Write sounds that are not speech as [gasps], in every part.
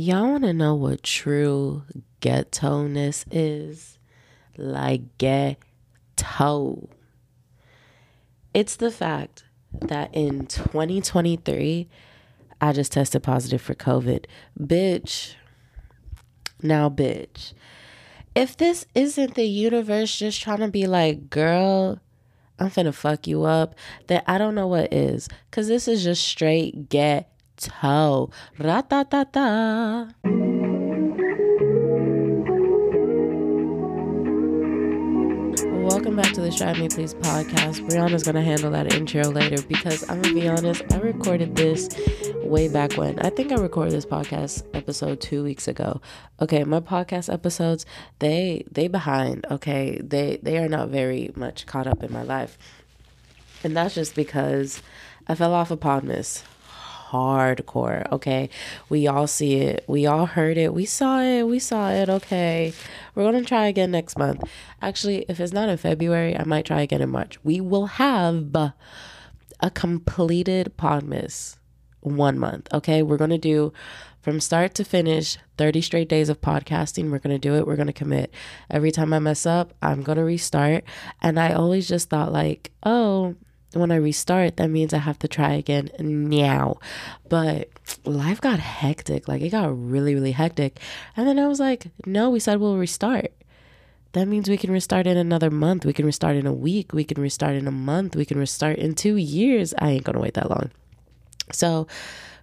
Y'all want to know what true ghetto-ness is? Like ghetto. It's the fact that in 2023, I just tested positive for COVID. Bitch. Now, bitch. If this isn't the universe just trying to be like, girl, I'm finna fuck you up, then I don't know what is. Cause this is just straight ghetto. Ra-ta-ta-ta. Welcome back to the Shine Me Please podcast. Brianna's gonna handle that intro later because I'm gonna be honest, I recorded this way back when. I think I recorded this podcast episode two weeks ago. Okay, my podcast episodes, they they behind, okay. They they are not very much caught up in my life. And that's just because I fell off of Podmas hardcore. Okay. We all see it. We all heard it. We saw it. We saw it. Okay. We're going to try again next month. Actually, if it's not in February, I might try again in March. We will have a completed Podmas one month. Okay. We're going to do from start to finish 30 straight days of podcasting. We're going to do it. We're going to commit. Every time I mess up, I'm going to restart. And I always just thought, like, oh, when I restart, that means I have to try again now. But life got hectic. Like it got really, really hectic. And then I was like, no, we said we'll restart. That means we can restart in another month. We can restart in a week. We can restart in a month. We can restart in two years. I ain't gonna wait that long. So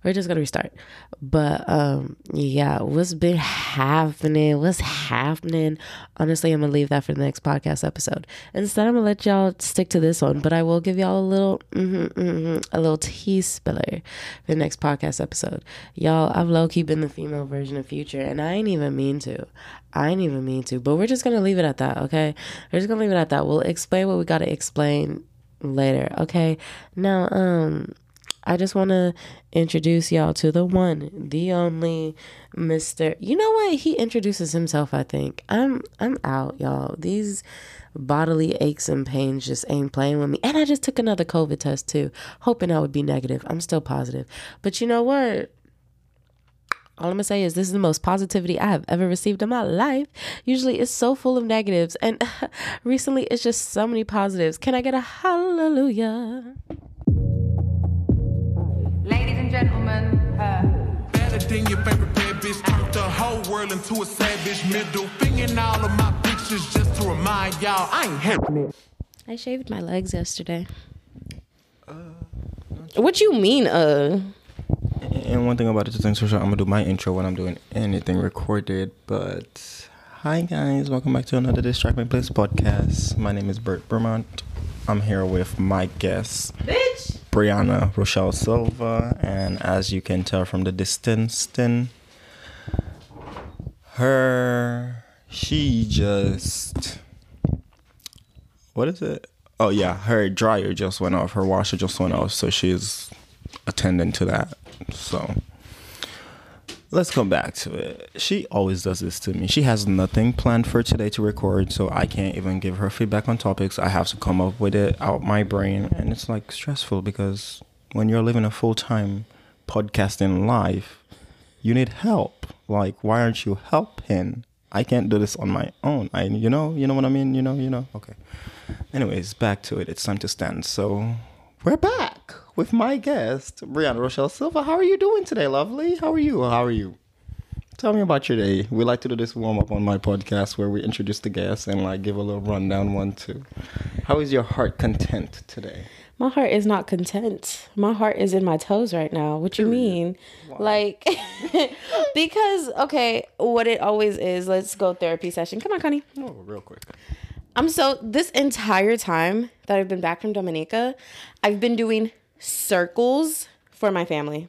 we're just gonna restart. But um yeah, what's been happening? What's happening? Honestly, I'm gonna leave that for the next podcast episode. Instead, I'm gonna let y'all stick to this one, but I will give y'all a little mm-hmm, mm-hmm, a little tea spiller for the next podcast episode. Y'all, I've low key been the female version of Future, and I ain't even mean to. I ain't even mean to. But we're just gonna leave it at that, okay? We're just gonna leave it at that. We'll explain what we gotta explain later, okay? Now, um I just want to introduce y'all to the one, the only Mr. You know what? He introduces himself, I think. I'm I'm out, y'all. These bodily aches and pains just ain't playing with me. And I just took another COVID test too, hoping I would be negative. I'm still positive. But you know what? All I'm gonna say is this is the most positivity I have ever received in my life. Usually it's so full of negatives, and [laughs] recently it's just so many positives. Can I get a hallelujah? Ladies gentlemen, her. Better than your favorite bad bitch. Turned the whole world into a savage. Middle finger in all of my pictures just to remind y'all I ain't having it. I shaved my legs yesterday. what you mean, uh? And one thing about it, just thing, so sure, I'm gonna do my intro when I'm doing anything recorded. But hi guys, welcome back to another Distract My Place podcast. My name is Bert Vermont. I'm here with my guest, Bitch. Brianna Rochelle Silva, and as you can tell from the distance, then her she just what is it? Oh yeah, her dryer just went off. Her washer just went off, so she's attending to that. So let's come back to it. She always does this to me. She has nothing planned for today to record, so I can't even give her feedback on topics. I have to come up with it out my brain, and it's like stressful because when you're living a full time podcasting life, you need help. Like, why aren't you helping? I can't do this on my own. I, you know, you know what I mean. You know, you know. Okay. Anyways, back to it. It's time to stand. So we're back with my guest, Brianna Rochelle Silva. How are you doing today, lovely? How are you? How are you? Tell me about your day. We like to do this warm up on my podcast where we introduce the guests and like give a little rundown one too. How is your heart content today? My heart is not content. My heart is in my toes right now. What you mean? Like, [laughs] because, okay, what it always is, let's go therapy session. Come on, Connie. Oh, real quick. I'm so, this entire time that I've been back from Dominica, I've been doing circles for my family.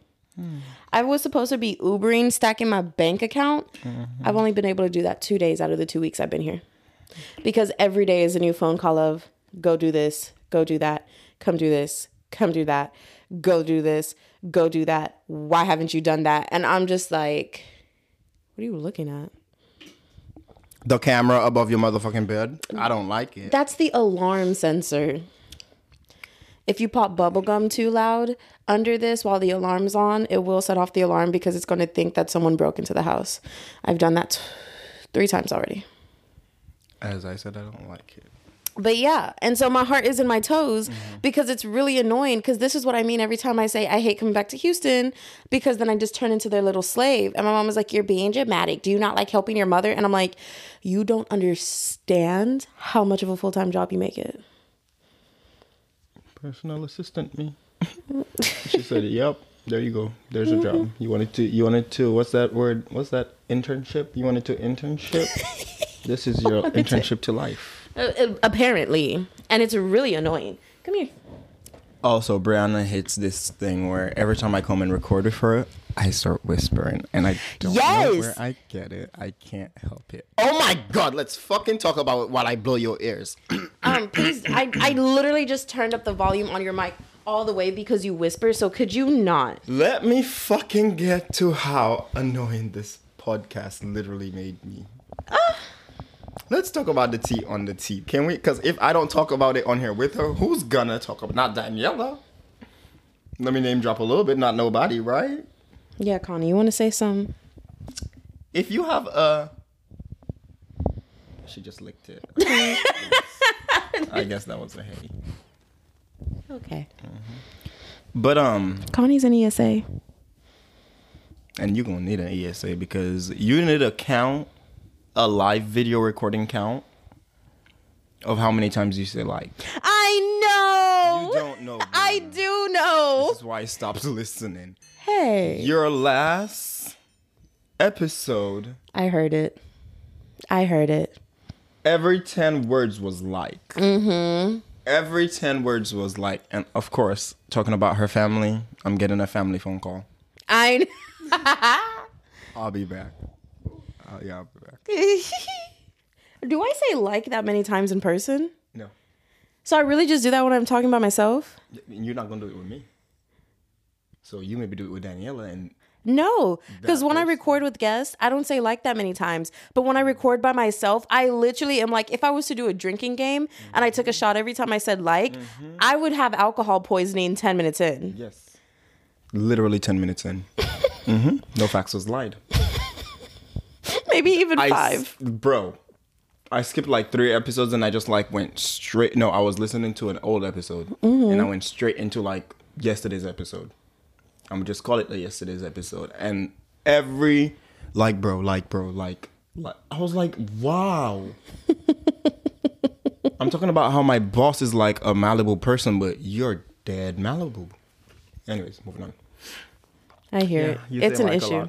I was supposed to be Ubering, stacking my bank account. Mm-hmm. I've only been able to do that two days out of the two weeks I've been here. Because every day is a new phone call of go do this, go do that, come do this, come do that, go do this, go do that. Why haven't you done that? And I'm just like, what are you looking at? The camera above your motherfucking bed. I don't like it. That's the alarm sensor. If you pop bubble gum too loud under this while the alarm's on, it will set off the alarm because it's going to think that someone broke into the house. I've done that t- three times already. As I said, I don't like it. But yeah, and so my heart is in my toes mm-hmm. because it's really annoying. Because this is what I mean every time I say I hate coming back to Houston, because then I just turn into their little slave. And my mom was like, "You're being dramatic. Do you not like helping your mother?" And I'm like, "You don't understand how much of a full time job you make it." Personal assistant, me. [laughs] she said, "Yep, there you go. There's a job. You wanted to. You wanted to. What's that word? What's that internship? You wanted to internship. [laughs] this is your internship to life." Uh, uh, apparently, and it's really annoying. Come here. Also, Brianna hits this thing where every time I come and record with her, I start whispering, and I don't know where I get it. I can't help it. Oh my god, let's fucking talk about it while I blow your ears. [clears throat] [clears throat] Um, please, I, I literally just turned up the volume on your mic all the way because you whisper. So could you not? Let me fucking get to how annoying this podcast literally made me. Let's talk about the tea on the tea, can we? Because if I don't talk about it on here with her, who's gonna talk about? Not Daniela. Let me name drop a little bit. Not nobody, right? Yeah, Connie, you want to say something? If you have a, she just licked it. [laughs] I guess that was a hey. Okay. But um, Connie's an ESA. and you're gonna need an ESA because you need a count, a live video recording count of how many times you say like. I know. You don't know. [laughs] I do know. This is why I stopped [laughs] listening. Hey. Your last episode, I heard it. I heard it. every 10 words was like. Mm-hmm. Every 10 words was like. And of course, talking about her family, I'm getting a family phone call. I. [laughs] I'll be back. Uh, yeah, I'll be back. [laughs] do I say like that many times in person? No. So I really just do that when I'm talking by myself? You're not going to do it with me. So you maybe do it with Daniela and No, because when I record with guests, I don't say like that many times. But when I record by myself, I literally am like, if I was to do a drinking game and I took a shot every time I said like, I would have alcohol poisoning 10 minutes in. Yes. Literally 10 minutes in. [laughs] hmm No facts was lied. Maybe even I five. bro. I skipped like three episodes and I just like went straight. No, I was listening to an old episode and I mm-hmm. went straight into like yesterday's episode. I'm just call it the yesterday's episode. And every like, bro, like, bro, like, like I was like, wow. [laughs] I'm talking about how my boss is like a Malibu person, but you're dead Malibu. Anyways, moving on. I hear it. It's an like a issue.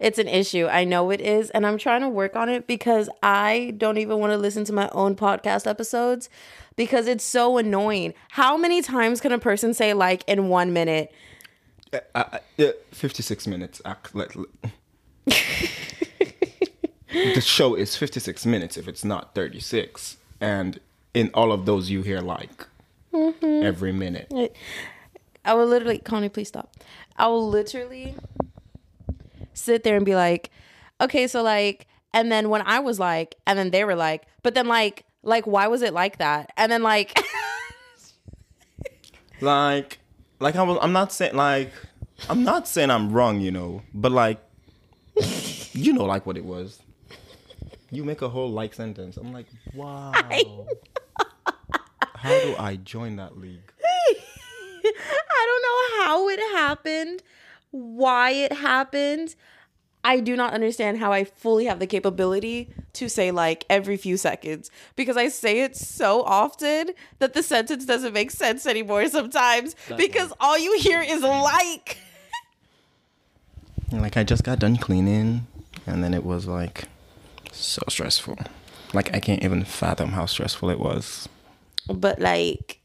It's an issue. I know it is. And I'm trying to work on it because I don't even want to listen to my own podcast episodes because it's so annoying. How many times can a person say like in one minute? Uh, uh, yeah, 56 minutes. ac- let- let- [laughs] the show is 56 minutes if it's not 36. And in all of those, you hear like every minute. I will literally, Connie, please stop. I will literally sit there and be like, okay, so like, and then when I was like, and then they were like, but then like, like, why was it like that? And then like, [laughs] Like, like I was, I'm not saying like, I'm not saying I'm wrong, you know, but like, you know, like what it was. You make a whole like sentence. I'm like, [laughs] wow. How do I join that league? [laughs] I don't know how it happened, why it happened. I do not understand how I fully have the capability to say like every few seconds because I say it so often that the sentence doesn't make sense anymore sometimes because all you hear is like. [laughs] Like I just got done cleaning, and then it was like so stressful. Like I can't even fathom how stressful it was. But like,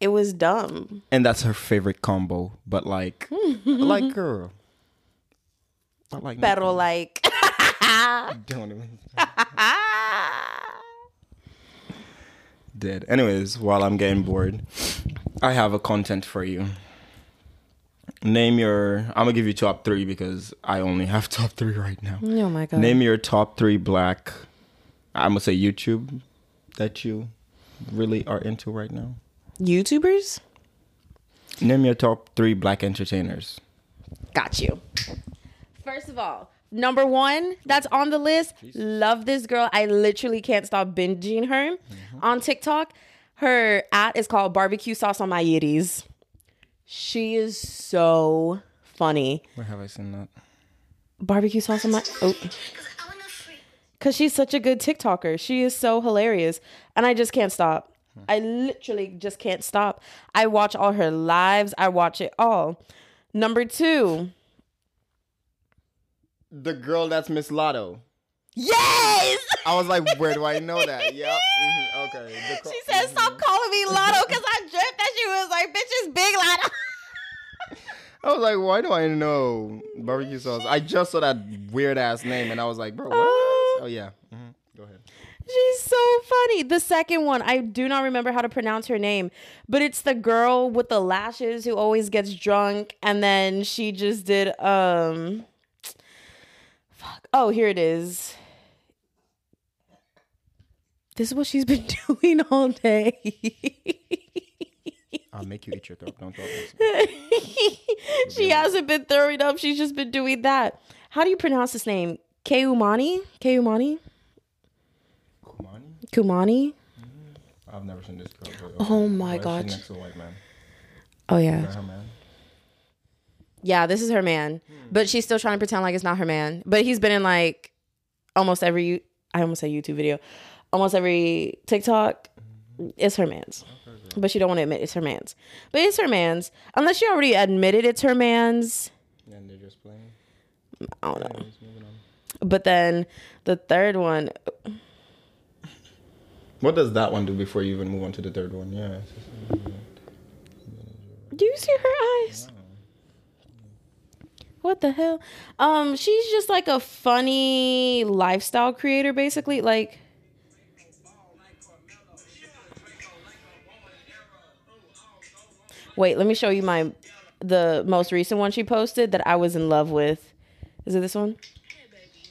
it was dumb. And that's her favorite combo. But like, like [laughs] girl, but like Pero like, [laughs] don't even dead. Anyways, while I'm getting bored, I have a content for you. Name your. I'm gonna give you top three because I only have [laughs] top three right now. oh my god. Name your top three black. I'm gonna say YouTube that you really are into right now. YouTubers? Name your top three black entertainers. Got you. First of all, number one that's on the list. Love this girl. I literally can't stop binging her mm-hmm. on TikTok. Her at is called barbecue sauce on my yitties. She is so funny. Where have I seen that? Barbecue sauce on my oh. Cause she's such a good TikToker. She is so hilarious. And I just can't stop. I literally just can't stop. I watch all her lives. I watch it all. Number two. The girl that's Miss Lotto. Yes! I was like, where do I know that? [laughs] Yep. mhm, Okay. Co- She said, "Stop calling me Lotto," because I dreamt that she was like, "Bitch, it's Big Lotto." [laughs] I was like, why do I know [laughs] barbecue sauce? I just saw that weird ass name and I was like, bro, what? Oh. Oh yeah. Mhm. Go ahead. She's so funny. The second one, I do not remember how to pronounce her name, but it's the girl with the lashes who always gets drunk, and then she just did um. Fuck. Oh, here it is. This is what she's [laughs] been doing all day. [laughs] I'll make you eat your throat. Don't talk. [laughs] she hasn't been throwing up. She's just been doing that. How do you pronounce this name? Keumani? Keumani? Kumani? I've never seen this girl. But uh, Oh my is next to a white man. Oh yeah. Is that her man? Yeah, this is her man. Hmm. But she's still trying to pretend like it's not her man. But he's been in like almost every I almost say YouTube video. Almost every TikTok. Mm-hmm. It's her man's. But she don't want to admit it's her man's. But it's her man's. Unless she already admitted it's her man's. And they're just playing. I don't know. But then the third one, What does that one do before you even move on to the third one? Yeah. Do you see her eyes? What the hell? Um, she's just like a funny lifestyle creator, basically. Like, wait, let me show you my the most recent one she posted that I was in love with. Is it this one? Hey, baby.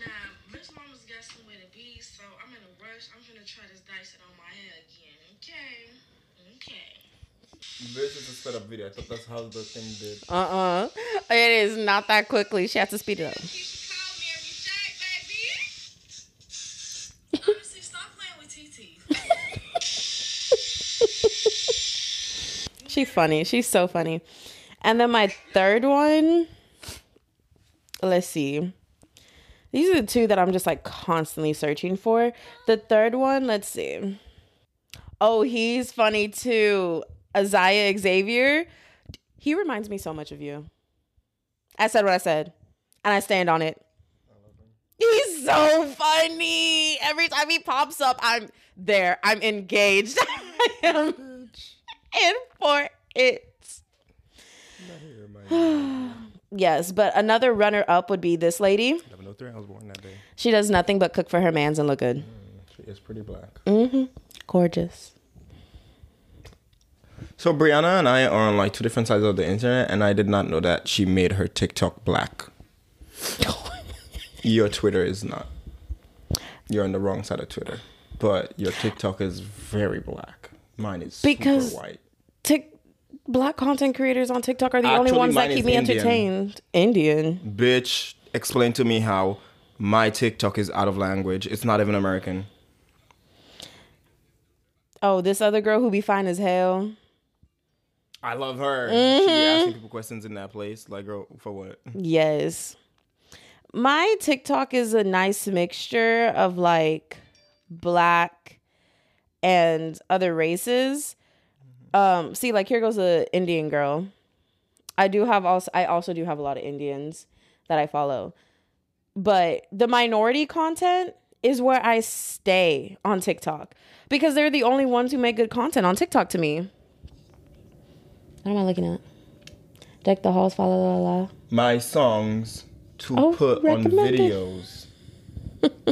Now, Miss Mama's got somewhere to be, so I'm in a rush. I'm gonna try this dice it on my hair again. Okay. Okay. This is a sped up video. I thought that's how the thing did. Uh uh It is not that quickly. She has to speed it up. Call me every day, baby. [laughs] Honestly, stop playing with TT. [laughs] She's funny. She's so funny. And then my third one, let's see. These are the two that I'm just like constantly searching for. The third one, let's see. Oh, he's funny too. Isaiah Xavier. He reminds me so much of you. I said what I said, and I stand on it. He's so funny. Every time he pops up, I'm there. I'm engaged. [laughs] I am in for it. [sighs] yes, but another runner up would be this lady. 1103. I was born that day. She does nothing but cook for her mans and look good. She is pretty black. Mm-hmm. Gorgeous. So Brianna and I are on like two different sides of the internet, and I did not know that she made her TikTok black. [laughs] Your Twitter is not. You're on the wrong side of Twitter, but your TikTok is very black. Mine is Because- super white. Tik black content creators on TikTok are the only ones that keep me Indian. entertained. Indian. Bitch, explain to me how my TikTok is out of language. It's not even American. Oh, this other girl who be fine as hell. I love her. She Mm-hmm. be asking people questions in that place. Like, girl, for what? Yes. My TikTok is a nice mixture of like black and other races. Um, see, like here goes a Indian girl. I do have also I also do have a lot of Indians that I follow. But the minority content is where I stay on TikTok because they're the only ones who make good content on TikTok to me. What am I looking at? Deck the halls, fa la la la. My songs to Oh, put on videos.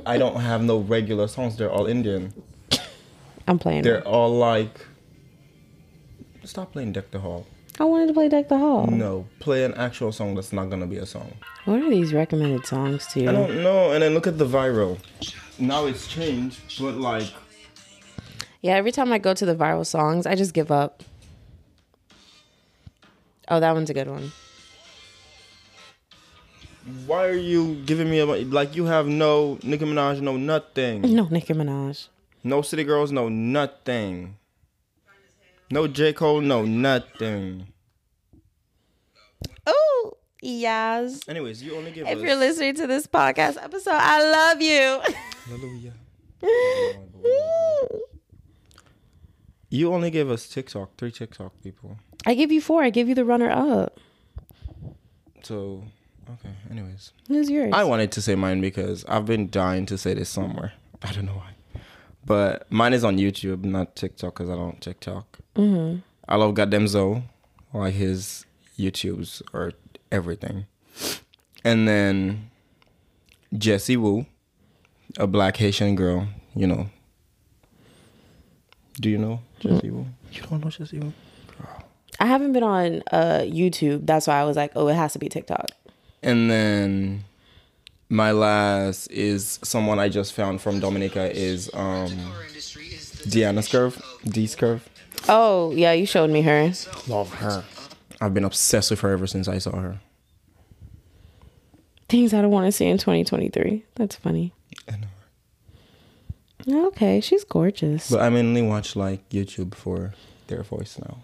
I don't have no regular songs. They're all Indian. I'm playing. They're all like. Stop playing Deck the Hall. I wanted to play Deck the Hall. No, play an actual song that's not gonna be a song. What are these recommended songs to you? I don't know. And then look at the viral. Now it's changed, but like Yeah, every time I go to the viral songs, I just give up. Oh, that one's a good one. Why are you giving me a like? You have no Nicki Minaj, no nothing. No Nicki Minaj. No City Girls, no nothing. No J Cole, no nothing. Oh, yes. Anyways, you only give us If us. you're listening to this podcast episode, I love you. Hallelujah. [laughs] You only gave us TikTok, three TikTok people. I give you four. I give you the runner up. So, okay. Anyways, Who's yours? I wanted to say mine because I've been dying to say this somewhere. [laughs] I don't know why, but mine is on YouTube, not TikTok, because I don't TikTok. Mm-hmm. I love goddamn Zoe, like his YouTubes or everything, and then Jessie Woo, a black Haitian girl. You know. Do you know Jessie Woo? You don't know Jessie Woo? I haven't been on uh, YouTube. That's why I was like, oh, it has to be TikTok. And then my last is someone I just found from Dominica is um Deanna Scurv. D Scurv. Oh, yeah, you showed me her. Love her. I've been obsessed with her ever since I saw her. Things I don't want to see in 2023. That's funny. Okay, she's gorgeous. But I mainly watch like YouTube for their voice now.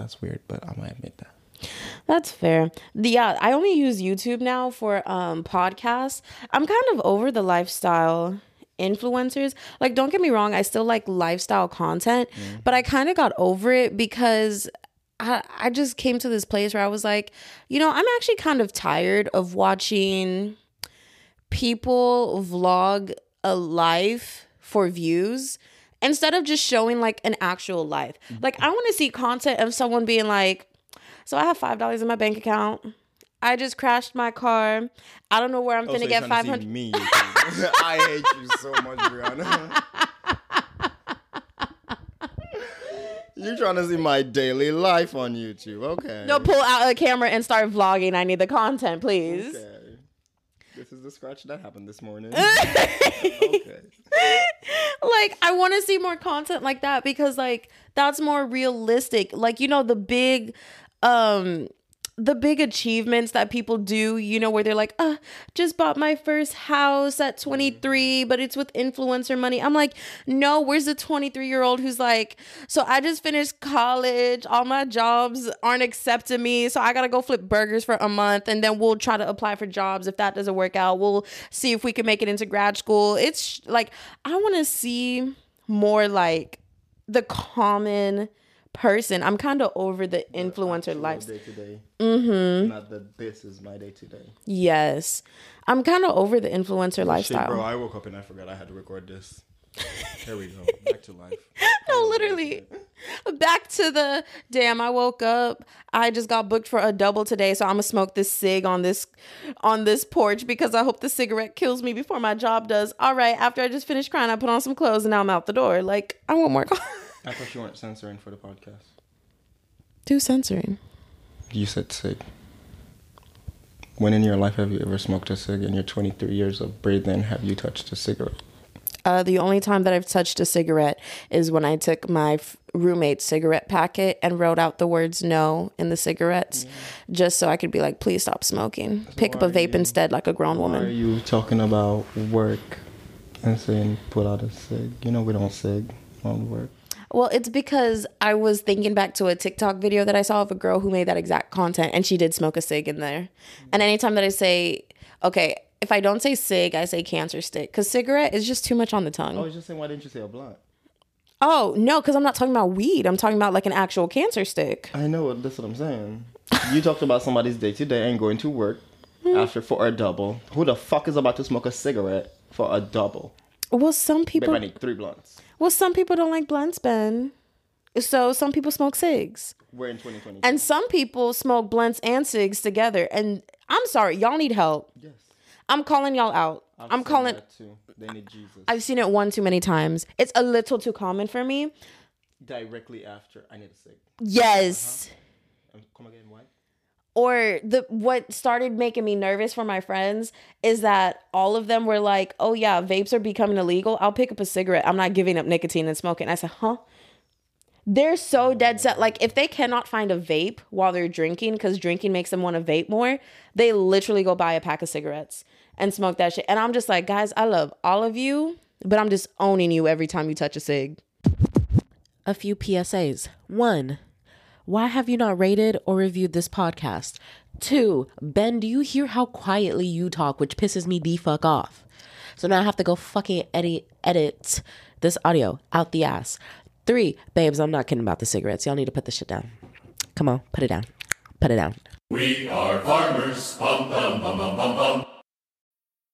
That's weird, but I might admit that. That's fair. The, yeah, I only use YouTube now for um podcasts. I'm kind of over the lifestyle influencers. Like don't get me wrong, I still like lifestyle content, but I kind of got over it because I I just came to this place where I was like, you know, I'm actually kind of tired of watching people vlog a life for views instead of just showing like an actual life. Mm-hmm. Like I want to see content of someone being like, so I have five dollars in my bank account. I just crashed my car. I don't know where I'm Oh, gonna so get five hundred. Me, [laughs] I hate you so much, Brianna. [laughs] You're trying to see my daily life on YouTube. Okay. No, pull out a camera and start vlogging. I need the content, please. Okay. This is the scratch that happened this morning. [laughs] okay. like I want to see more content like that because like that's more realistic. Like you know the big um the big achievements that people do, you know, where they're like, uh, just bought my first house at 23, but it's with influencer money. I'm like, no, where's the 23 year old who's like, so I just finished college, all my jobs aren't accepting me, so I gotta go flip burgers for a month, and then we'll try to apply for jobs. If that doesn't work out, we'll see if we can make it into grad school. It's like, I wanna see more like the common person. I'm kind of over the influencer life. Day to day. Mm-hmm. Not that this is my day to day. Yes. I'm kind of over the influencer Shit, lifestyle. bro, I woke up and I forgot I had to record this. [laughs] Here we go. Back to life. [laughs] no, literally. Back to the damn. I woke up. I just got booked for a double today, so I'm gonna smoke this cig on this on this porch because I hope the cigarette kills me before my job does. All right. After I just finished crying, I put on some clothes and now I'm out the door. Like I want more. [laughs] I thought you weren't censoring for the podcast. Do censoring. You said cig. When in your life have you ever smoked a cig? In your 23 years of breathing, have you touched a cigarette? Uh, the only time that I've touched a cigarette is when I took my f- roommate's cigarette packet and wrote out the words "no" in the cigarettes, just so I could be like, "Please stop smoking. Pick up a vape you- instead, like a grown woman. Why are you talking about work and saying pull out a cig? You know we don't cig on work. Well, it's because I was thinking back to a TikTok video that I saw of a girl who made that exact content, and she did smoke a cig in there. And anytime that I say, okay, if I don't say cig, I say cancer stick, because cigarette is just too much on the tongue. Oh, I was just saying, why didn't you say a blunt? Oh no, because I'm not talking about weed. I'm talking about like an actual cancer stick. I know what that's what I'm saying. You talked about somebody's day to day and going to work hmm. after for a double. Who the fuck is about to smoke a cigarette for a double? Well, some Babe, people. I need three blunts. Well, some people don't like blunts, Ben. So some people smoke cigs. We're in 2020. And some people smoke blunts and cigs together. And I'm sorry, y'all need help. yes, I'm calling y'all out. I'm seen calling that too. They need Jesus. I've seen it one too many times. It's a little too common for me. Directly after, I need a cig. Yes. Um, Come again, why? Or the what started making me nervous for my friends is that all of them were like, "Oh yeah, vapes are becoming illegal. I'll pick up a cigarette. I'm not giving up nicotine and smoking." I said, "Huh? they're so oh, dead set. Like if they cannot find a vape while they're drinking, because drinking makes them want to vape more, they literally go buy a pack of cigarettes and smoke that shit. And I'm just like, guys, I love all of you, but I'm just owning you every time you touch a cig. A few PSAs. One, why have you not rated or reviewed this podcast? Two, Ben, do you hear how quietly you talk, which pisses me the fuck off? So now I have to go fucking edit edit this audio out the ass. Three, babes, I'm not kidding about the cigarettes. Y'all need to put this shit down. Come on, put it down. Put it down. We are farmers. Bum, bum, bum.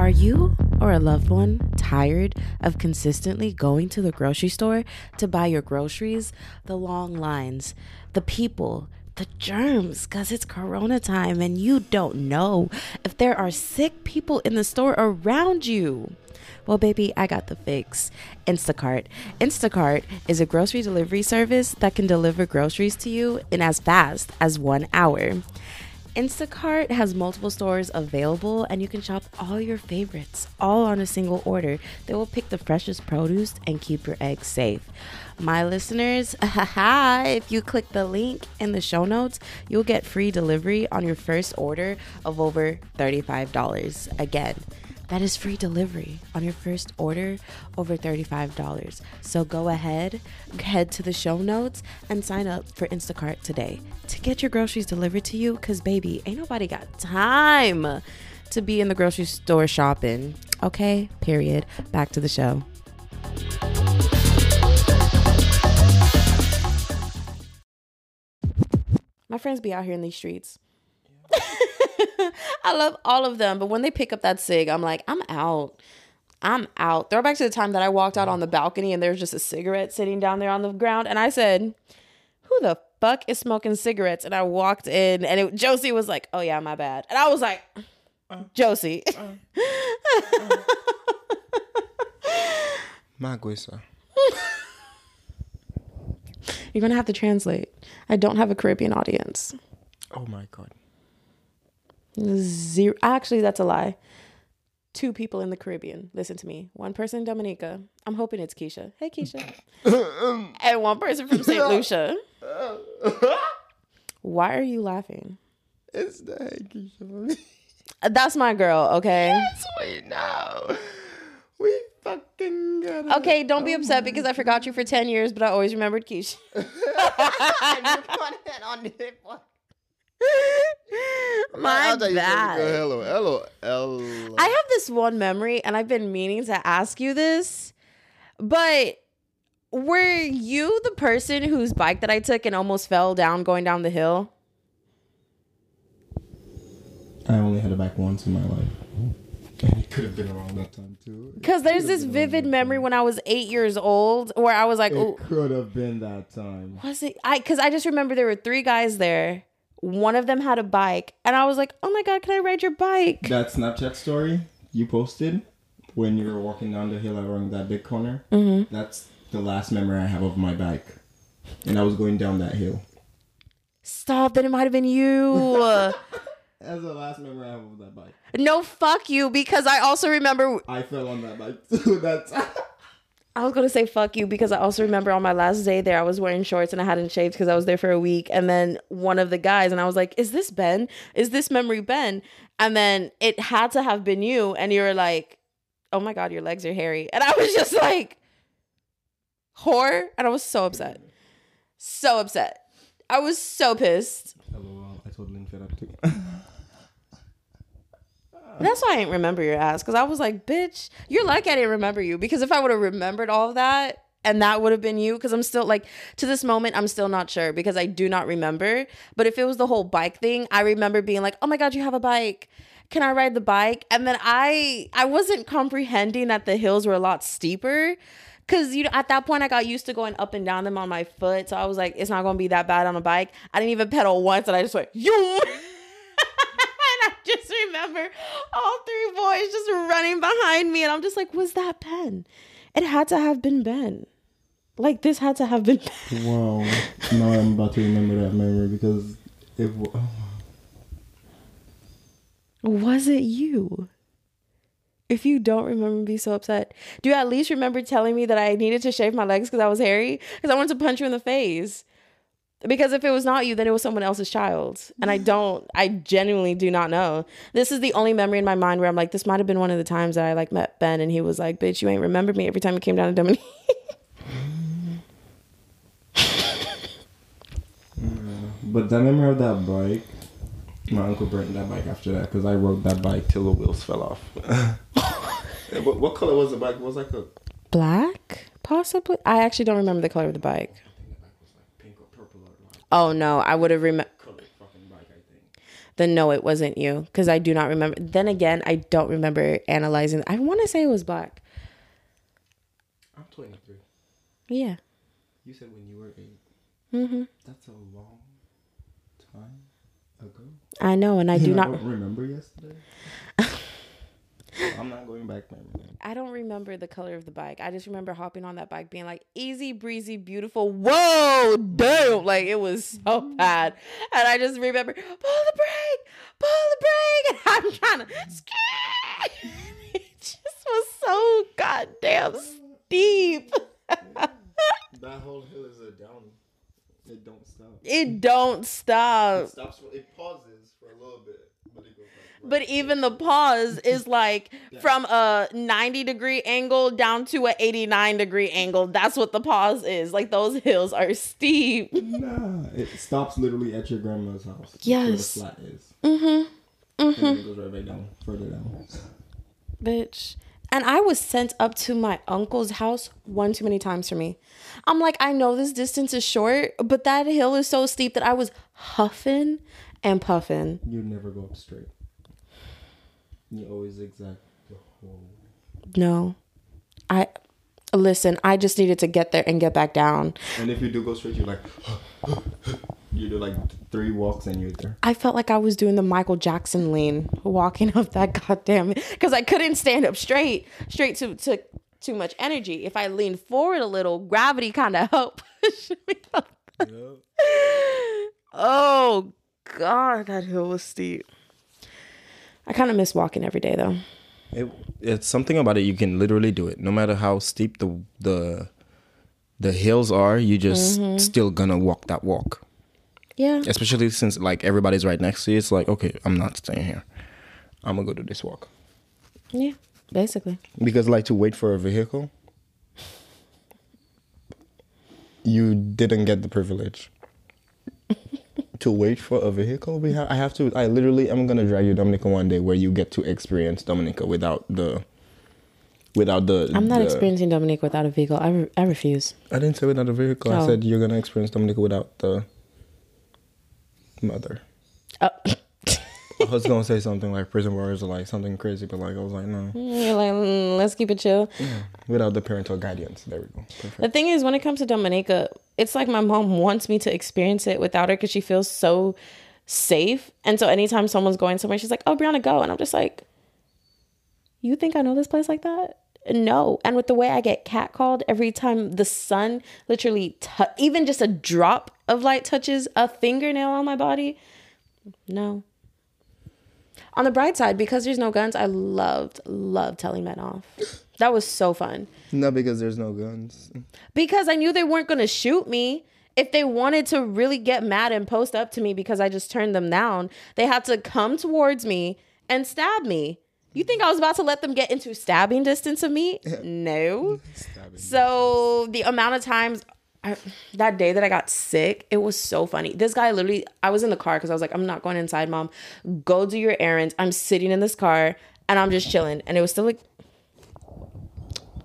Are you or a loved one tired of consistently going to the grocery store to buy your groceries? The long lines, the people, the germs, because it's corona time and you don't know if there are sick people in the store around you. Well, baby, I got the fix. Instacart. Instacart is a grocery delivery service that can deliver groceries to you in as fast as one hour. Instacart has multiple stores available and you can shop all your favorites all on a single order. They will pick the freshest produce and keep your eggs safe. My listeners, [laughs] if you click the link in the show notes, you'll get free delivery on your first order of over $35. Again, that is free delivery on your first order over $35. So go ahead, head to the show notes, and sign up for Instacart today to get your groceries delivered to you. Because, baby, ain't nobody got time to be in the grocery store shopping. Okay, period. Back to the show. My friends be out here in these streets. [laughs] I love all of them, but when they pick up that cig, I'm like, I'm out. I'm out. Throw back to the time that I walked out on the balcony and there's just a cigarette sitting down there on the ground, and I said, "Who the fuck is smoking cigarettes?" And I walked in, and it, Josie was like, "Oh yeah, my bad," and I was like, "Josie." Uh, uh, uh. [laughs] Maguisa. You're gonna have to translate. I don't have a Caribbean audience. Oh my god. Zero. Actually, that's a lie. Two people in the Caribbean. Listen to me. One person in Dominica. I'm hoping it's Keisha. Hey, Keisha. [laughs] and one person from St. Lucia. [laughs] Why are you laughing? It's the Keisha for me. Uh, that's my girl, okay? Wait now. We fucking got it. Okay, don't be oh upset because I forgot you for 10 years, but I always remembered Keisha. [laughs] [laughs] My bad. Hello, hello, hello. I have this one memory, and I've been meaning to ask you this, but were you the person whose bike that I took and almost fell down going down the hill? I only had a bike once in my life. And it could have been around that time too. Because there's this vivid memory when I was eight years old where I was like, It oh, could have been that time. was it? I because I just remember there were three guys there. One of them had a bike, and I was like, oh my god, can I ride your bike? That Snapchat story you posted when you were walking down the hill around that big corner. Mm-hmm. That's the last memory I have of my bike. And I was going down that hill. Stop! Then it might have been you. [laughs] That's the last memory I have of that bike. no, fuck you, because I also remember I fell on that bike [laughs] too. That's [laughs] I was gonna say fuck you because I also remember on my last day there I was wearing shorts and I hadn't shaved because I was there for a week and then one of the guys and I was like, "Is this Ben? Is this memory Ben?" And then it had to have been you and you were like, "Oh my god, your legs are hairy," and I was [laughs] just like, "Whore," and I was so upset, so upset. I was so pissed. LOL, I told Lynn fed up too. That's why I didn't remember your ass because I was like, bitch, you're lucky I didn't remember you because if I would have remembered all of that and that would have been you, because I'm still like, to this moment, I'm still not sure because I do not remember. But if it was the whole bike thing, I remember being like, oh my God, you have a bike. can I ride the bike? And then I I wasn't comprehending that the hills were a lot steeper. Cause you know, at that point I got used to going up and down them on my foot. So I was like, it's not gonna be that bad on a bike. I didn't even pedal once and I just went, you all three boys just running behind me. And I'm just like, was that Ben? It had to have been Ben. Like this had to have been Ben. Wow. now I'm about to remember that memory because it. wa- Oh. Was it you? If you don't remember, be so upset. Do you at least remember telling me that I needed to shave my legs because I was hairy? Because I wanted to punch you in the face. Because if it was not you, then it was someone else's child. And I don't, I genuinely do not know. This is the only memory in my mind where I'm like, this might have been one of the times that I like met Ben and he was like, bitch, you ain't remember me every time you came down to Dominique. [laughs] Mm, but the memory of that bike, my uncle burnt that bike after that because I rode that bike till the wheels fell off. [laughs] what, what color was the bike? It was like a Black? Possibly. I actually don't remember the color of the bike. pink or purple or like Oh no, I would have remembered. colored fucking bike, I think. then no, it wasn't you because I do not remember. Then again, I don't remember analyzing. I want to say it was black. I'm 23. Yeah. You said when you were 8. Mm-hmm. That's a long time ago. I know, and I [laughs] do not. remember yesterday. [laughs] I'm not going back lane. [laughs] I don't remember the color of the bike. I just remember hopping on that bike, being like easy breezy, beautiful. Whoa, damn! Like it was so mm-hmm. bad, and I just remember pull the brake, pull the brake, [laughs] and I'm trying [laughs] to. it just was so goddamn steep. That whole hill is a down. It don't stop. It don't stop. stops. It pauses for a little bit, but it goes like. But even the pause is like [laughs] from a 90 degree angle down to a 89 degree angle. That's what the pause is. Like those hills are steep. Nah, it stops literally at your grandma's house. Yes. Where the flat is. Mm-hmm. And then it goes right back down, further down. Bitch. And I was sent up to my uncle's house one too many times for me. I'm like, I know this distance is short, but that hill is so steep that I was huffing and puffing. You never go up straight. You always zigzag the whole. No. I listen, I just needed to get there and get back down. And if you do go straight, you're like, [gasps] you do like three walks and you're there. I felt like I was doing the Michael Jackson lean, walking [laughs] up that goddamn because I couldn't stand up straight, straight to to too much energy. If I leaned forward a little, gravity kind of helped [laughs] push me. Oh god, that hill was steep. I kind of miss walking every day though. It, it's something about it. You can literally do it, no matter how steep the the the hills are. You just mm-hmm. still gonna walk that walk. Yeah. Especially since like everybody's right next to you. It's like okay, I'm not staying here. I'm gonna go do this walk Yeah. Basically. because like to wait for a vehicle. You didn't get the privilege to wait for a vehicle. We have. I have to. I literally. I'm gonna drag you Dominica one day where you get to experience Dominica without the. Without the. I'm not the- experiencing dominica without a vehicle. I, re- I refuse. I didn't say without a vehicle. I Oh. said you're gonna experience Dominica without the mother. Oh. I was gonna say something like prison warriors or like something crazy, but like I was like, no, [laughs] You're like, mm, let's keep it chill. without the parental guidance. There we go. Perfect. The thing is, when it comes to Dominica, it's like my mom wants me to experience it without her because she feels so safe. And so anytime someone's going somewhere, she's like, "Oh, Brianna, go," and I'm just like, "You think I know this place like that?" No. And with the way I get catcalled every time the sun literally, tou even just a drop of light touches a fingernail on my body, no. On the bright side, because there's no guns, I loved, loved telling men off. That was so fun Not because there's no guns. because I knew they weren't going to shoot me. If they wanted to really get mad and post up to me because I just turned them down, they had to come towards me and stab me. You think I was about to let them get into stabbing distance of me? [laughs] No. So the amount of times I, that day that I got sick, it was so funny. This guy literally, I was in the car because I was like, I'm not going inside, mom. Go do your errands. I'm sitting in this car and I'm just chilling. And it was still like,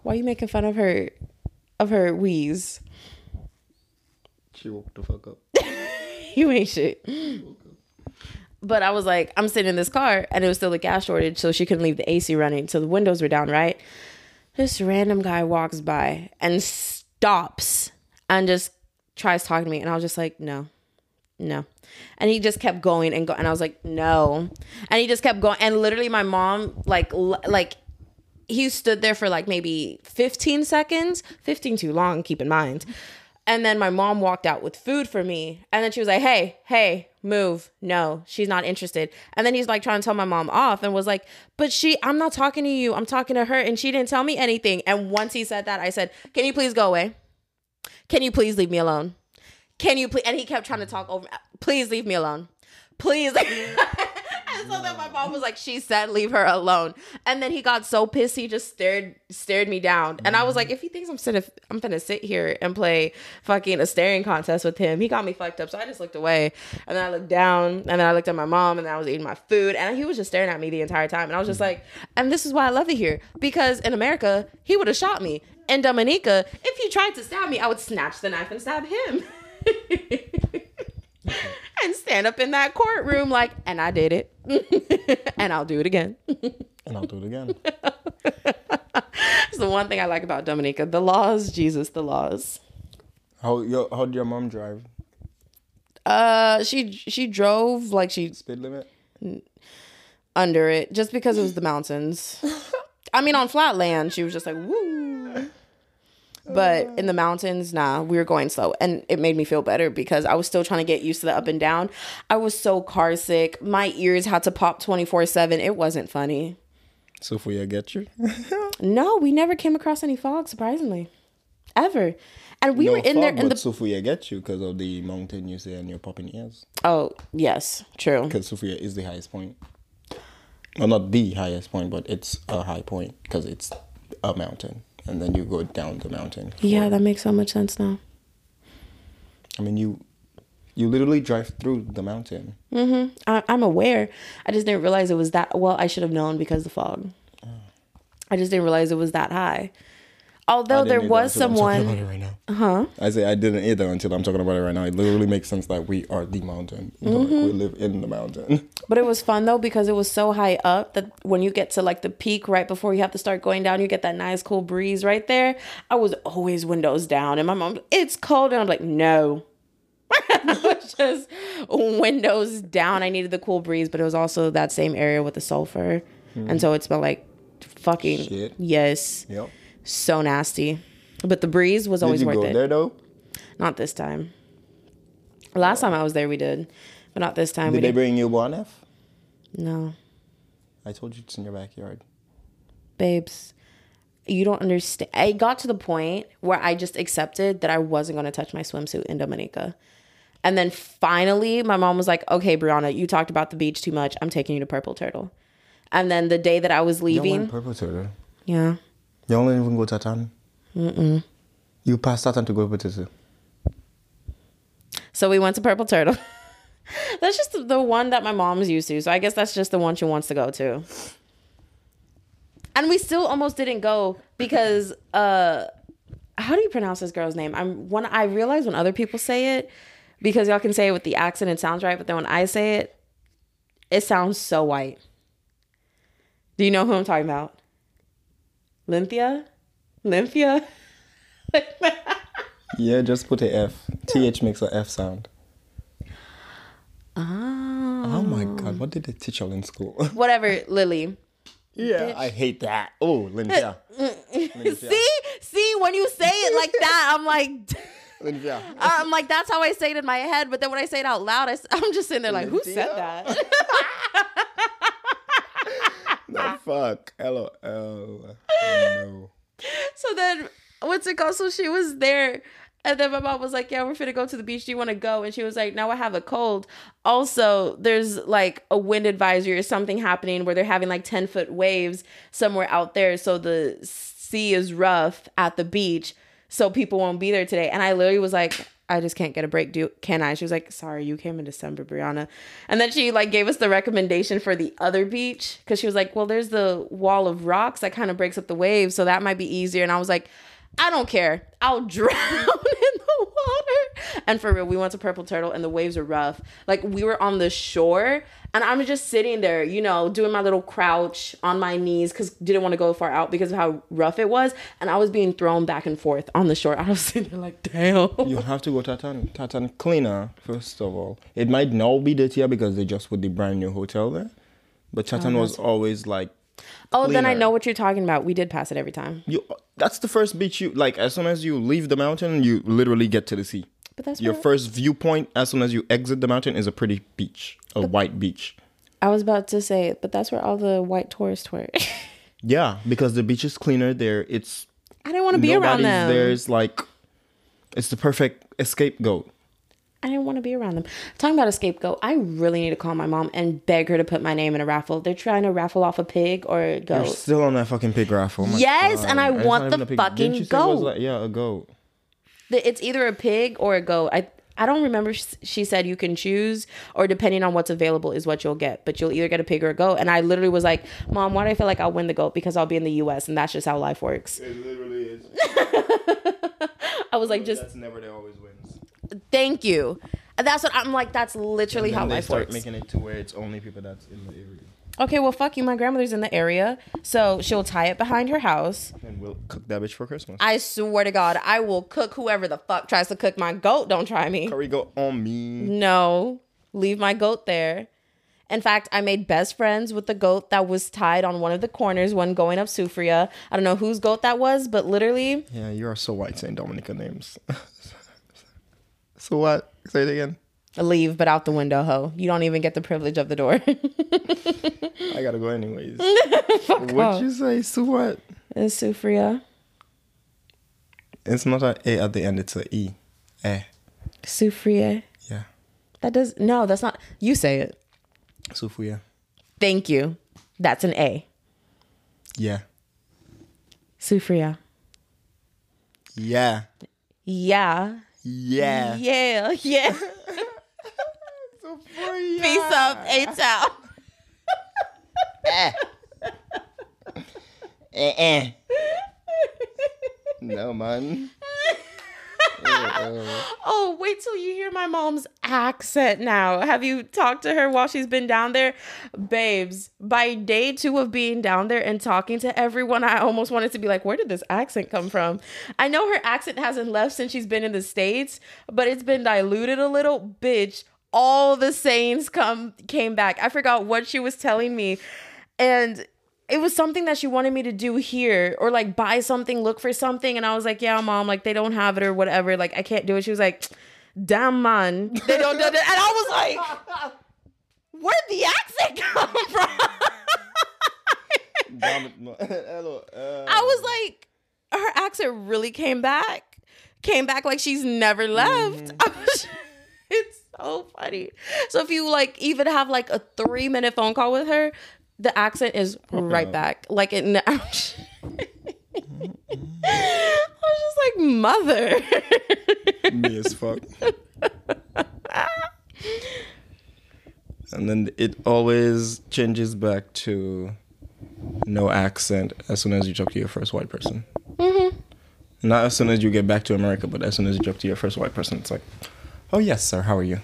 why are you making fun of her, of her wheeze? She woke the fuck up. [laughs] You ain't shit. but I was like, I'm sitting in this car and it was still a gas shortage, so she couldn't leave the AC running. So the windows were down, right? This random guy walks by and stops and just tries talking to me. And I was just like, no, no. And he just kept going and go and I was like, no. And he just kept going. And literally my mom, like l- like he stood there for like maybe 15 seconds. 15 too long keep in mind. And then my mom walked out with food for me. And then she was like hey hey move. No she's not interested. And then he's like trying to tell my mom off and was like but she i'm not talking to you. I'm talking to her and she didn't tell me anything. And once he said that i said can you please go away? Can you please leave me alone? Can you please and he kept trying to talk over please leave me alone. Please [laughs] so then my mom was like, she said leave her alone. And then he got so pissed he just stared stared me down. And I was like, mm. if he thinks I'm sitting I'm gonna sit here and play fucking a staring contest with him, he got me fucked up. So I just looked away. And then I looked down and then I looked at my mom and then I was eating my food. And he was just staring at me the entire time. And I was just mm. like, and this is why I love it here. Because in America, he would have shot me. In Dominica, if he tried to stab me, I would snatch the knife and stab him. [laughs] [laughs] and stand up in that courtroom like, and I did it, [laughs] and I'll do it again. [laughs] And I'll do it again. It's the one thing I like about Dominica: the laws, Jesus, the laws. How your how did your mom drive? Uh, she she drove like she Speed limit? under it just because it was the mountains. I mean, on flat land, she was just like woo. But in the mm. mountains, nah, we were going slow. And it made me feel better because I was still trying to get used to the up and down. I was so car sick. My ears had to pop 24 7. It wasn't funny. Sophia get you? [laughs] No, we never came across any fog, surprisingly. Ever. And we no were in there in but the. Sophia get you because of the mountain you see and your popping ears. Oh, yes, true. Because Sophia is the highest point. Well, not the highest point, but it's a high point because it's a mountain. And then you go down the mountain. Yeah, that makes so much sense now. I mean, you you literally drive through the mountain. Mm-hmm. I, I'm aware. I just didn't realize it was that. Well, I should have known because of the fog. Oh. I just didn't realize it was that high. Although there was until I'm talking someone. right. Huh? I say I didn't either until I'm talking about it right now. It literally makes sense that we are the mountain. Like we mm-hmm. live in the mountain. [laughs] But it was fun though because it was so high up that when you get to like the peak right before you have to start going down, you get that nice cool breeze right there. I was always windows down, and my mom, it's cold, and I'm like, no. [laughs] it was just windows down. I needed the cool breeze, but it was also that same area with the sulfur, and mm. so it smelled like fucking Shit. yes, Yep. So nasty. But the breeze was Did always you worth go it. there though? Not this time. Last time I was there, we did, but not this time. we Did they didn't. bring you one F? no. I told you it's in your backyard. babes, you don't understand. I got to the point where I just accepted that I wasn't going to touch my swimsuit in Dominica. And then finally, my mom was like, okay, Brianna, you talked about the beach too much. I'm taking you to Purple Turtle. And then the day that I was You leaving, went purple turtle. yeah, You don't even go to Tatan. Mm-mm. You passed Tatan to go purple turtle. So we went to Purple Turtle. [laughs] that's just the- the one that my mom's used to. So I guess that's just the one she wants to go to. And we still almost didn't go because [laughs] uh how do you pronounce this girl's name? I'm when I realize when other people say it because y'all can say it with the accent it sounds right, but then when I say it it sounds so white. Do you know who I'm talking about? Lynthia? Lynthia? [laughs] Yeah, just put a F. TH makes a F sound. oh. Oh my god, what did they teach y'all in school? [laughs] Whatever, Lily. yeah, I hate that. Oh, Lindsay. [laughs] See, see, when you say it like that, I'm like, Lindsay. Uh, I'm like, that's how I say it in my head. But then when I say it out loud, I, am just sitting there like, who said that? The ah. fuck. LOL. No. [laughs] so then, what's it called? So she was there. And then my mom was like, Yeah, we're finna go to the beach. Do you want to go? And she was like, No, I have a cold. Also, there's like a wind advisory or something happening where they're having like 10 foot waves somewhere out there. So the sea is rough at the beach. So people won't be there today. And I literally was like, I just can't get a break. Do can I? She was like, Sorry, you came in December, Brianna. And then she like gave us the recommendation for the other beach because she was like, Well, there's the wall of rocks that kind of breaks up the waves, so that might be easier. And I was like, I don't care. I'll [laughs] drown in the water. And for real, we went to Purple Turtle and the waves were rough. Like we were on the shore and I'm just sitting there, you know, doing my little crouch on my knees because didn't want to go far out because of how rough it was. And I was being thrown back and forth on the shore. [laughs] I was sitting there like, damn. You have to go Titan Titan cleaner first of all. It might now be dirtier because they just put the brand new hotel there, but Titan oh, was always like Oh, then I know what you're talking about. We did pass it every time. you. That's the first beach you like. As soon as you leave the mountain, you literally get to the sea. But that's Your first viewpoint as soon as you exit the mountain is a pretty beach, a white beach. I was about to say but that's where all the white tourists were. [laughs] Yeah, because the beach is cleaner there. It's I didn't want to be around them. there. It's like it's the perfect scapegoat. I didn't want to be around them. Talking about a scapegoat, I really need to call my mom and beg her to put my name in a raffle. They're trying to raffle off a pig or a You're goat. still on that fucking pig raffle. Oh my Yes, God. and I it's want the even a pig. fucking Didn't you say it was goat. like- yeah, a goat. The- It's either a pig or a goat. I I don't remember. sh- She said you can choose, or depending on what's available is what you'll get. But you'll either get a pig or a goat. And I literally was like, "Mom, why do I feel like I'll win the goat? Because I'll be in the U.S. and that's just how life works." It literally is. [laughs] I was like, "Just That's never they always wins. Thank you." That's what I'm like. That's literally how they life start works. making it to where it's only people that's in the area. Okay, well, fuck you. My grandmother's in the area, so she'll tie it behind her house. And we'll cook that bitch for Christmas. I swear to God, I will cook whoever the fuck tries to cook my goat. Don't try me. Curry goat on me. No, leave my goat there. In fact, I made best friends with the goat that was tied on one of the corners when going up Sufria. I don't know whose goat that was, but literally, Yeah, you are so white saying Dominica names. [laughs] so what? Say it again. leave but out the window, ho. You don't even get the privilege of the door. I gotta go anyways. [laughs] What'd you say? So what? It's Sufria. It's not an A at the end, it's a E. Eh. Sufria. Yeah. That does, no, that's not, you say it. Sufuya. Thank you. That's an A. Yeah. Sufria. Yeah. Yeah. Yeah. Yeah. [laughs] Yeah. [laughs] Peace up. A town. [laughs] Eh, eh. no, man. [laughs] Oh, wait till you hear my mom's accent now. Have you talked to her while she's been down there? Babes, by day two of being down there and talking to everyone, I almost wanted to be like, where did this accent come from? I know her accent hasn't left since she's been in the States, but it's been diluted a little. Bitch, all the sayings come came back. I forgot what she was telling me. And it was something that she wanted me to do here or like buy something, look for something. And I was like, yeah, mom, like they don't have it or whatever. Like I can't do it. She was like, damn, man. They don't do it. And I was like, where'd the accent come [laughs] from? I was um, like, her accent really came back. Came back like she's never left. Was- mm-hmm. [laughs] it's so funny. So if you like even have like a three minute phone call with her, the accent is right back. Like it. ne- [laughs] I was just like, mother. [laughs] me as fuck. and then it always changes back to no accent as soon as you talk to your first white person. Mm-hmm. Not as soon as you get back to America, but as soon as you talk to your first white person, it's like, oh yes, sir, how are you?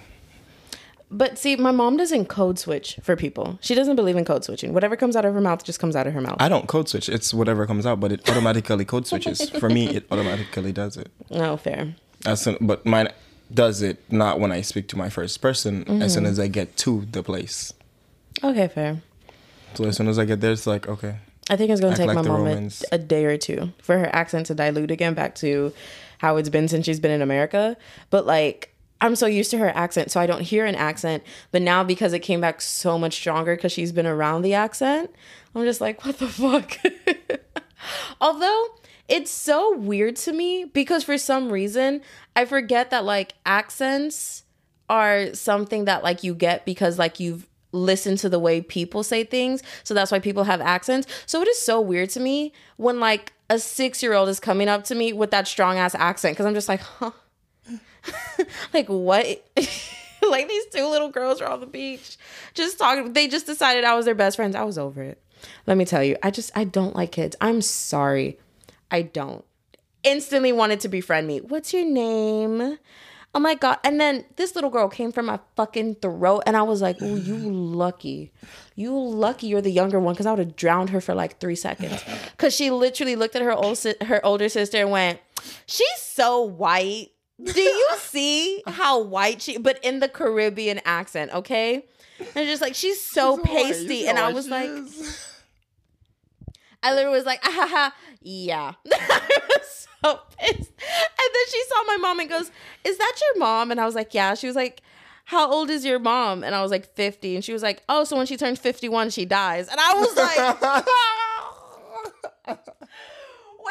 But see, my mom doesn't code switch for people. She doesn't believe in code switching. Whatever comes out of her mouth just comes out of her mouth. I don't code switch. It's whatever comes out, but it automatically code switches. For me, it automatically does it. No, [laughs] oh, fair. As soon, but mine does it not when I speak to my first person. As mm-hmm. soon as I get to the place. Okay, fair. So as soon as I get there, it's like okay. I think it's gonna take like my mom a, a day or two for her accent to dilute again back to how it's been since she's been in America. But like, I'm so used to her accent, so I don't hear an accent. But now because it came back so much stronger because she's been around the accent, I'm just like, what the fuck? [laughs] Although it's so weird to me because for some reason I forget that like accents are something that like you get because like you've listened to the way people say things. So that's why people have accents. So it is so weird to me when like a six year old is coming up to me with that strong ass accent because I'm just like, huh? [laughs] like what? [laughs] like these two little girls are on the beach just talking. They just decided I was their best friends. I was over it. Let me tell you, I just I don't like kids. I'm sorry. I don't. instantly wanted to befriend me. What's your name? Oh my god! And then this little girl came from my fucking throat, and I was like, "Oh, you [sighs] lucky, you lucky you're the younger one," because I would have drowned her for like three seconds. [laughs] Because she literally looked at her old si- her older sister and went, "She's so white. Do you see how white she?" But in the Caribbean accent, okay. And just like she's so pasty, and I was like, I literally [laughs] was like, ah, ha, ha, yeah. I was [laughs] so pissed. And then she saw my mom and goes, Is that your mom? And I was like, Yeah. She was like, How old is your mom? And I was like, 50. And she was like, Oh, so when she turns 51, she dies. And I was like, [laughs]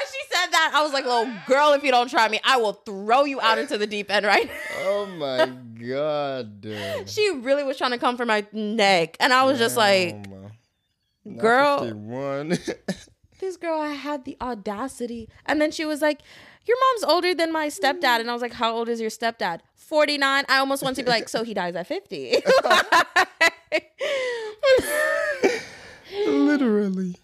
When she said that, I was like, Little girl, if you don't try me, I will throw you out into the deep end right. Oh my god. she really was trying to come for my neck. And I was just like, Girl, [laughs] this girl I had the audacity. And then she was like, Your mom's older than my stepdad. And I was like, How old is your stepdad? 49. I almost want to be like, So he dies at 50. [laughs] [laughs] Literally.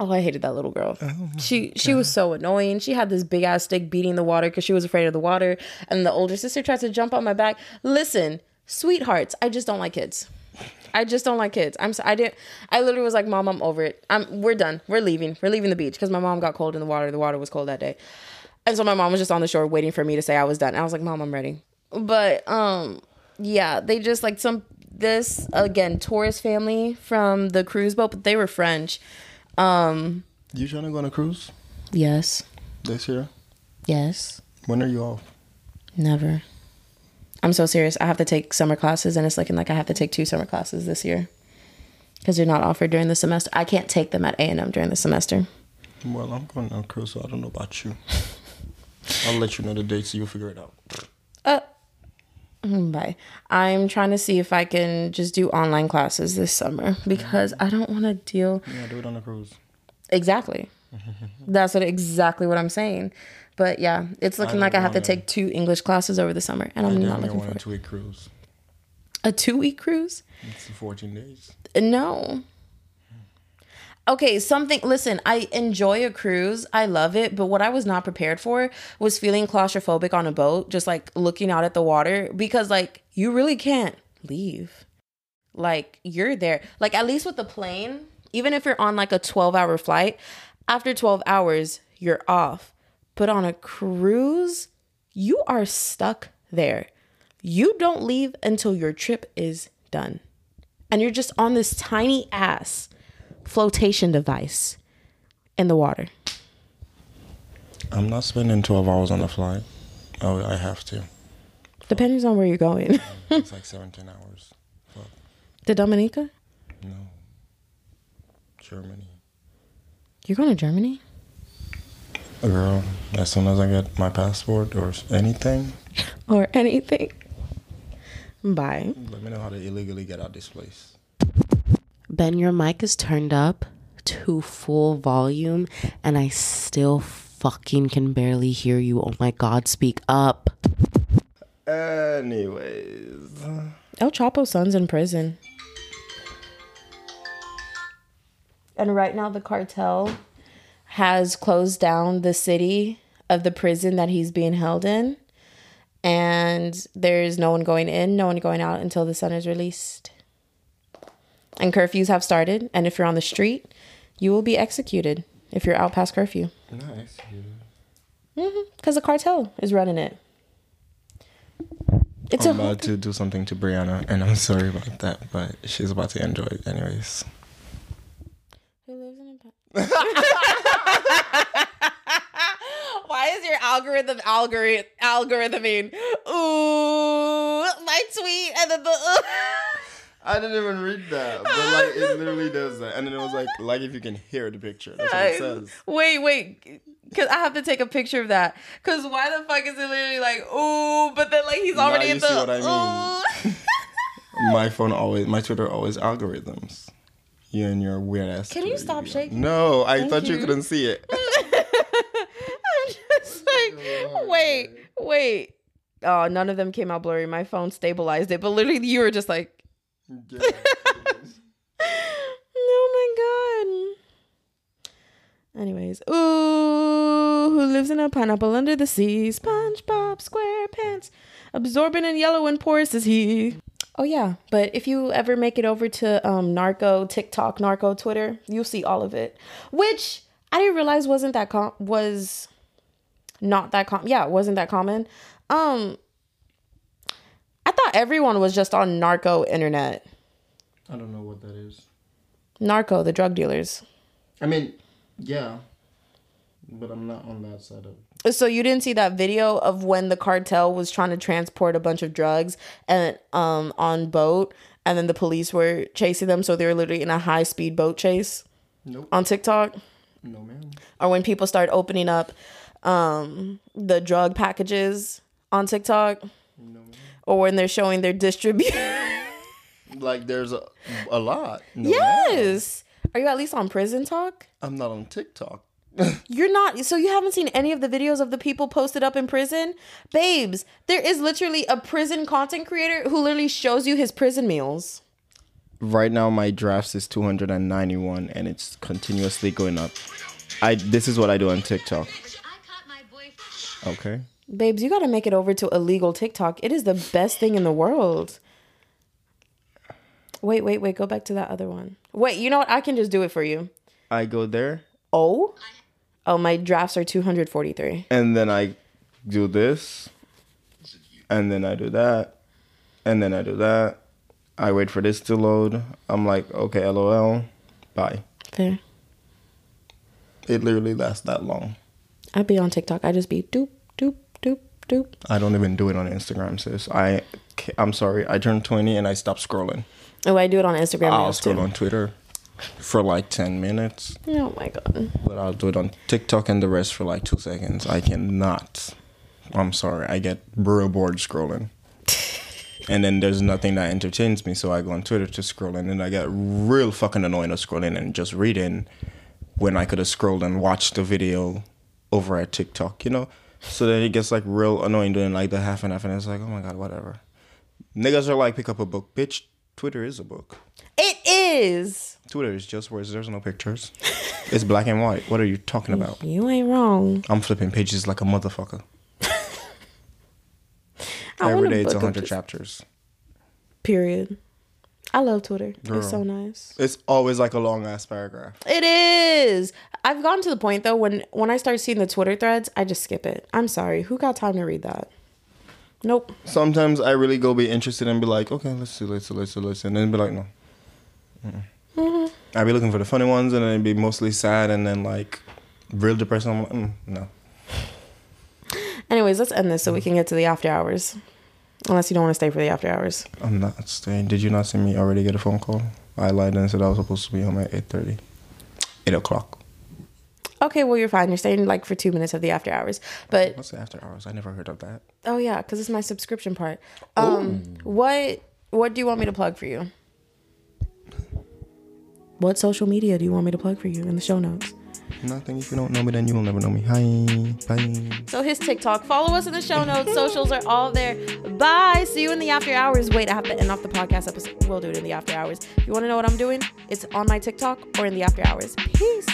Oh, I hated that little girl. she she was so annoying. She had this big ass stick beating the water because she was afraid of the water. And the older sister tried to jump on my back. Listen, sweethearts, I just don't like kids. I just don't like kids. I'm so, I didn't. I literally was like, Mom, I'm over it. I'm we're done. We're leaving. We're leaving the beach because my mom got cold in the water. The water was cold that day, and so my mom was just on the shore waiting for me to say I was done. And I was like, Mom, I'm ready. But um, yeah, they just like some this again tourist family from the cruise boat, but they were French. Um, You trying to go on a cruise yes, this year? yes, When are you off? never. I'm so serious. I have to take summer classes, and it's looking like I have to take two summer classes this year because they're not offered during the semester. I can't take them at A and M during the semester. Well, I'm going on a cruise, so I don't know about you. [laughs] I'll let you know the dates. so You'll figure it out. Uh, Mm, bye. I'm trying to see if I can just do online classes this summer because I don't want to deal. Yeah, do it on a cruise. Exactly. [laughs] That's what exactly what I'm saying. But yeah, it's looking I like I have to take two English classes over the summer, and I'm I not looking for a two-week cruise. A two week cruise? It's 14 days. No. Okay, something. Listen, I enjoy a cruise. I love it. But what I was not prepared for was feeling claustrophobic on a boat, just like looking out at the water, because like you really can't leave. Like you're there. Like at least with the plane, even if you're on like a 12 hour flight, after 12 hours, you're off. But on a cruise, you are stuck there. You don't leave until your trip is done and you're just on this tiny ass flotation device in the water. I'm not spending 12 hours on the flight. Oh, I have to. Depends on where you're going. [laughs] It's like 17 hours. Fuck. to Dominica? No. Germany. You're going to Germany? Girl, as soon as I get my passport or anything, [laughs] Or anything? Bye. let me know how to illegally get out this place. Ben, your mic is turned up to full volume and I still fucking can barely hear you. Oh my god, speak up. Anyways. El Chapo's son's in prison. And right now, the cartel has closed down the city of the prison that he's being held in. And there's no one going in, no one going out until the son is released. And curfews have started. And if you're on the street, you will be executed if you're out past curfew. Nice. Mhm. Because the cartel is running it. It's I'm a about to do something to Brianna, and I'm [laughs] sorry about that, but she's about to enjoy it anyways. Who lives in a [laughs] [laughs] Why is your algorithm algorithm algorithming? Ooh, my tweet and then the. I didn't even read that, but like it literally does that, and then it was like, like if you can hear the picture, that's what it says. Wait, wait, because I have to take a picture of that. Because why the fuck is it literally like ooh, but then like he's Now already you in the. see what I mean. [laughs] My phone always, my Twitter always algorithms. You and your weird ass. Can you stop know. shaking? No, I Thank thought you. you. couldn't see it. [laughs] I'm just like, [laughs] wait, wait. Oh, none of them came out blurry. My phone stabilized it, but literally you were just like, [laughs] oh my god. Anyways, ooh, who lives in a pineapple under the sea. SpongeBob SquarePants, absorbent and yellow and porous is he. Oh yeah, but if you ever make it over to um, Narco TikTok, Narco Twitter, you'll see all of it. Which I didn't realize wasn't that com- was not that com. Yeah, wasn't that common. Um, I thought everyone was just on Narco internet. I don't know what that is. Narco, the drug dealers. I mean, yeah, but I'm not on that side of. it. So you didn't see that video of when the cartel was trying to transport a bunch of drugs and um on boat and then the police were chasing them so they were literally in a high speed boat chase Nope. on TikTok No, man. or when people start opening up um the drug packages on TikTok or when they're showing their distribution [laughs] Like, there's a, a lot. No, ma'am. Yes. Are you at least on prison talk? I'm not on TikTok. [laughs] You're not. So you haven't seen any of the videos of the people posted up in prison? Babes, there is literally a prison content creator who literally shows you his prison meals. Right now, my drafts is 291, and it's continuously going up. I this is what I do on TikTok. Okay. Babes, you got to make it over to illegal TikTok. It is the best thing in the world. Wait, wait, wait. Go back to that other one. Wait, you know what? I can just do it for you. I go there, Oh? Oh, my drafts are 243. and then I do this, and then I do that, and then I do that. I wait for this to load. I'm like, okay, lol, bye. Fair. It literally lasts that long. I'd be on TikTok. I just be doop, I don't even do it on Instagram, sis. I, I'm sorry. I turned 20 and I stopped scrolling. Oh, I do it on Instagram. I'll scroll too. on Twitter for like 10 minutes, Oh my god. but I'll do it on TikTok and the rest for like two seconds. I cannot. I'm sorry. I get real bored scrolling. [laughs] And then there's nothing that entertains me, so I go on Twitter to scroll, and then I get real fucking annoying of scrolling and just reading when I could have scrolled and watched the video over at TikTok, you know? So then it gets like real annoying doing like the half and half, and it's like, oh my god, whatever. Niggas are like, pick up a book. Bitch, Twitter is a book. It is. Twitter is just words. There's no pictures. it's black and white. What are you talking about? You ain't wrong. I'm flipping pages like a motherfucker. [laughs] I want a it's 100 just- chapters. Period. I love Twitter. Girl. It's so nice. It's always like a long ass paragraph. It is. I've gotten to the point though when when I start seeing the Twitter threads, I just skip it. I'm sorry. Who got time to read that? Nope. Sometimes I really go be interested and be like, okay, let's see, let's see, let's see, let's see. And then be like, no. Mm-mm. I be looking for the funny ones and then it'd be mostly sad and then like real depressing. I'm like, mm, no. Anyways, let's end this so we can get to the after hours. Unless you don't want to stay for the after hours. I'm not staying. Did you not see me already get a phone call? I lied and said I was supposed to be home at 8.30. 8 o'clock. Okay, well you're fine. You're staying like for two minutes of the after hours. But What's the after hours? I never heard of that. oh yeah, because it's my subscription part. Um, what what do you want me to plug for you? What social media do you want me to plug for you in the show notes? Nothing. If you don't know me, then you will never know me. Hi. Bye. So his TikTok. Follow us in the show notes. Socials are all there. Bye. See you in the after hours. Wait, I have to end off the podcast episode. We'll do it in the after hours. If you want to know what I'm doing, it's on my TikTok or in the after hours. Peace.